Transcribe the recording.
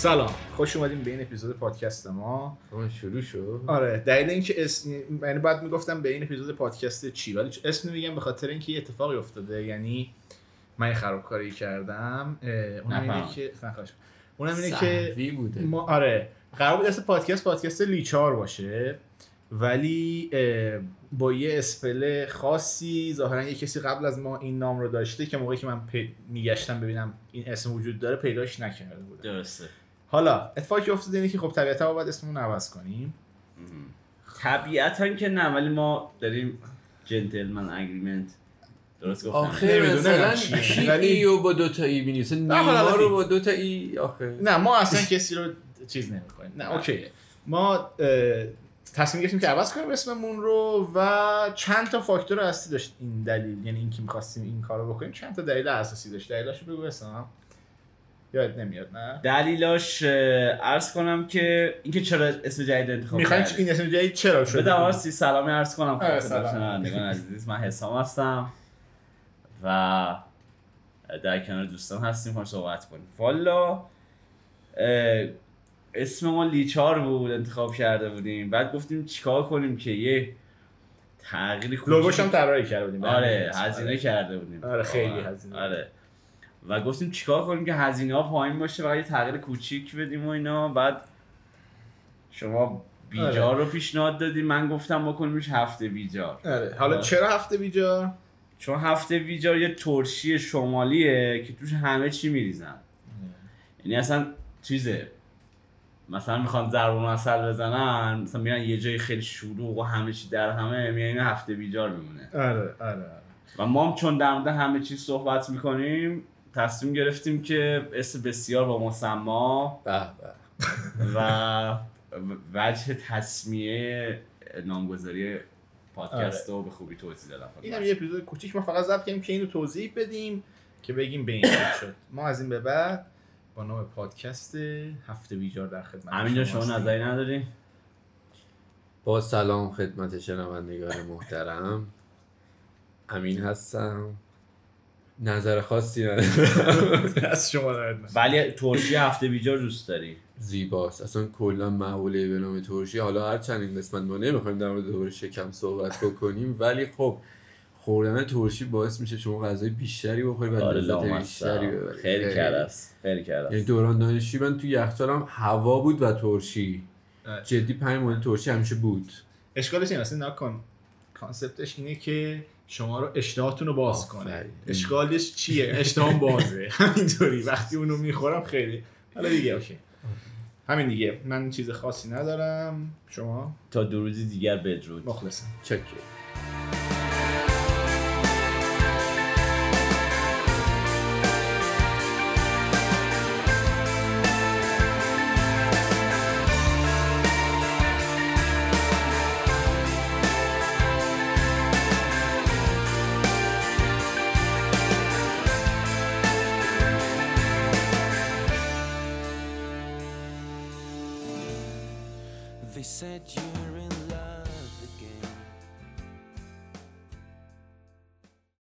سلام. خوش اومدیم به این اپیزود پادکست ما. شروع شد. آره دلیل اینکه اسم یعنی بعد می‌گفتم به این اپیزود پادکست چی ولی اسم نمیگم به خاطر اینکه یه اتفاقی افتاده. یعنی من یه خرابکاری کردم. اونم اینه. که. اونم اینه که بوده. ما آره قرار بود اسم پادکست پادکست لیچار باشه. ولی با یه اسپل خاصی ظاهرا یه کسی قبل از ما این نام رو داشته که موقعی که من پی... میگشتم ببینم این اسم وجود داره پیداش نکرده بودم درسته. حالا اتفاقی که افتاده اینه که خب طبیعتا باید اسممون عوض کنیم. طبیعتا که نه ولی ما داریم جنتلمن اگریمنت درست گفتم. آخه نمی‌دونم مثلا. کی ولی- ای رو با دو تا ای بینیسه نه، حالا نیما رو با دو تا ای؟ آخه. نه ما اصلا کسی رو چیز نمی‌کنیم. نه اوکیه ما تصمیم گرفتیم که عوض کنیم اسممون رو و چند تا فاکتور اصلی داشت این دلیل. یعنی اینکه می‌خواستیم این کارو بکنیم چند تا دلیل اساسی داشت؟ دلیلاشو بگو اسم یاد نمیاد نه؟ دلیلاش اه، عرض کنم که اینکه چرا اسم جدید انتخاب می‌خوایم این اسم جدید چرا شد؟ بده آرسی سلامی عرض کنم. آره،. شنوندگان عزیز من حسام هستم و در کنار دوستان هستیم کنم صحبت کنیم. والا اسم ما لیچار بود انتخاب کرده بودیم. بعد گفتیم چیکار کنیم که یه تغییری کوچیک- لوگوش هم طراحی کرده بودیم. آره هزینه کرده بودیم. آره، خیلی. هزینه. آره. و گفتیم چیکار کنیم که هزینه ها پایین باشه و یه تغییر کوچیک بدیم و اینا. بعد شما بیجار آره. رو پیشنهاد دادیم من گفتم بکنیمش هفته بیجار. آره. حالا آره. چرا هفته بیجا چون هفته بیجار یه ترشی شمالیه که توش همه چی میریزن. یعنی اصلا چیزه؟ مثلا می‌خوان ضرب المثل بزنن مثلا میرن یه جای خیلی شلوغ و همه چی در همه میان هفته بیجار میمونه. آره آره و ما هم چون در مورد همه چیز صحبت می‌کنیم تصمیم گرفتیم که اسم بسیار با مسما به به. و وجه تصمیه نامگذاری پادکست رو به خوبی توضیح دادم. این هم یه اپیزود کوچیک ما فقط ضبط کردیم که اینو توضیح بدیم که بگیم به این چه شد. ما از این به بعد با نام پادکست هفته بیجار در خدمت همین جا شما هستیم. نظری نداری؟ با سلام خدمت شنوندگان محترم. امین هستم. نظر خاصی ندارم. از شما ولی ترشی هفته بیجار دوست داری. زیباست. اصلا کلا مقوله به نام ترشی. حالا هر چند این قسمت ما نمی‌خوایم در مورد دوباره شکم صحبت بکنیم ولی خب خوردن ترشی باعث میشه شما غذای بیشتری بخوری و آره لذت بیشتری ببری. خیلی کرس خیلی یعنی کرس دوران دانشجویی من تو یخچالم هوا بود و ترشی. آره. جدی پنج مورد ترشی همیشه بود. اشکالش این اصلا نکن کانسپتش اینه که شما رو اشتهاتون رو باز کنه. اشکالش چیه؟ اشتهام بازه. همینطوری وقتی اونو می‌خورم خیلی. حالا دیگه اوکی. همین دیگه. من چیز خاصی ندارم. شما؟ تا دو روزی دیگر بدرود. مخلصم. چکه they said you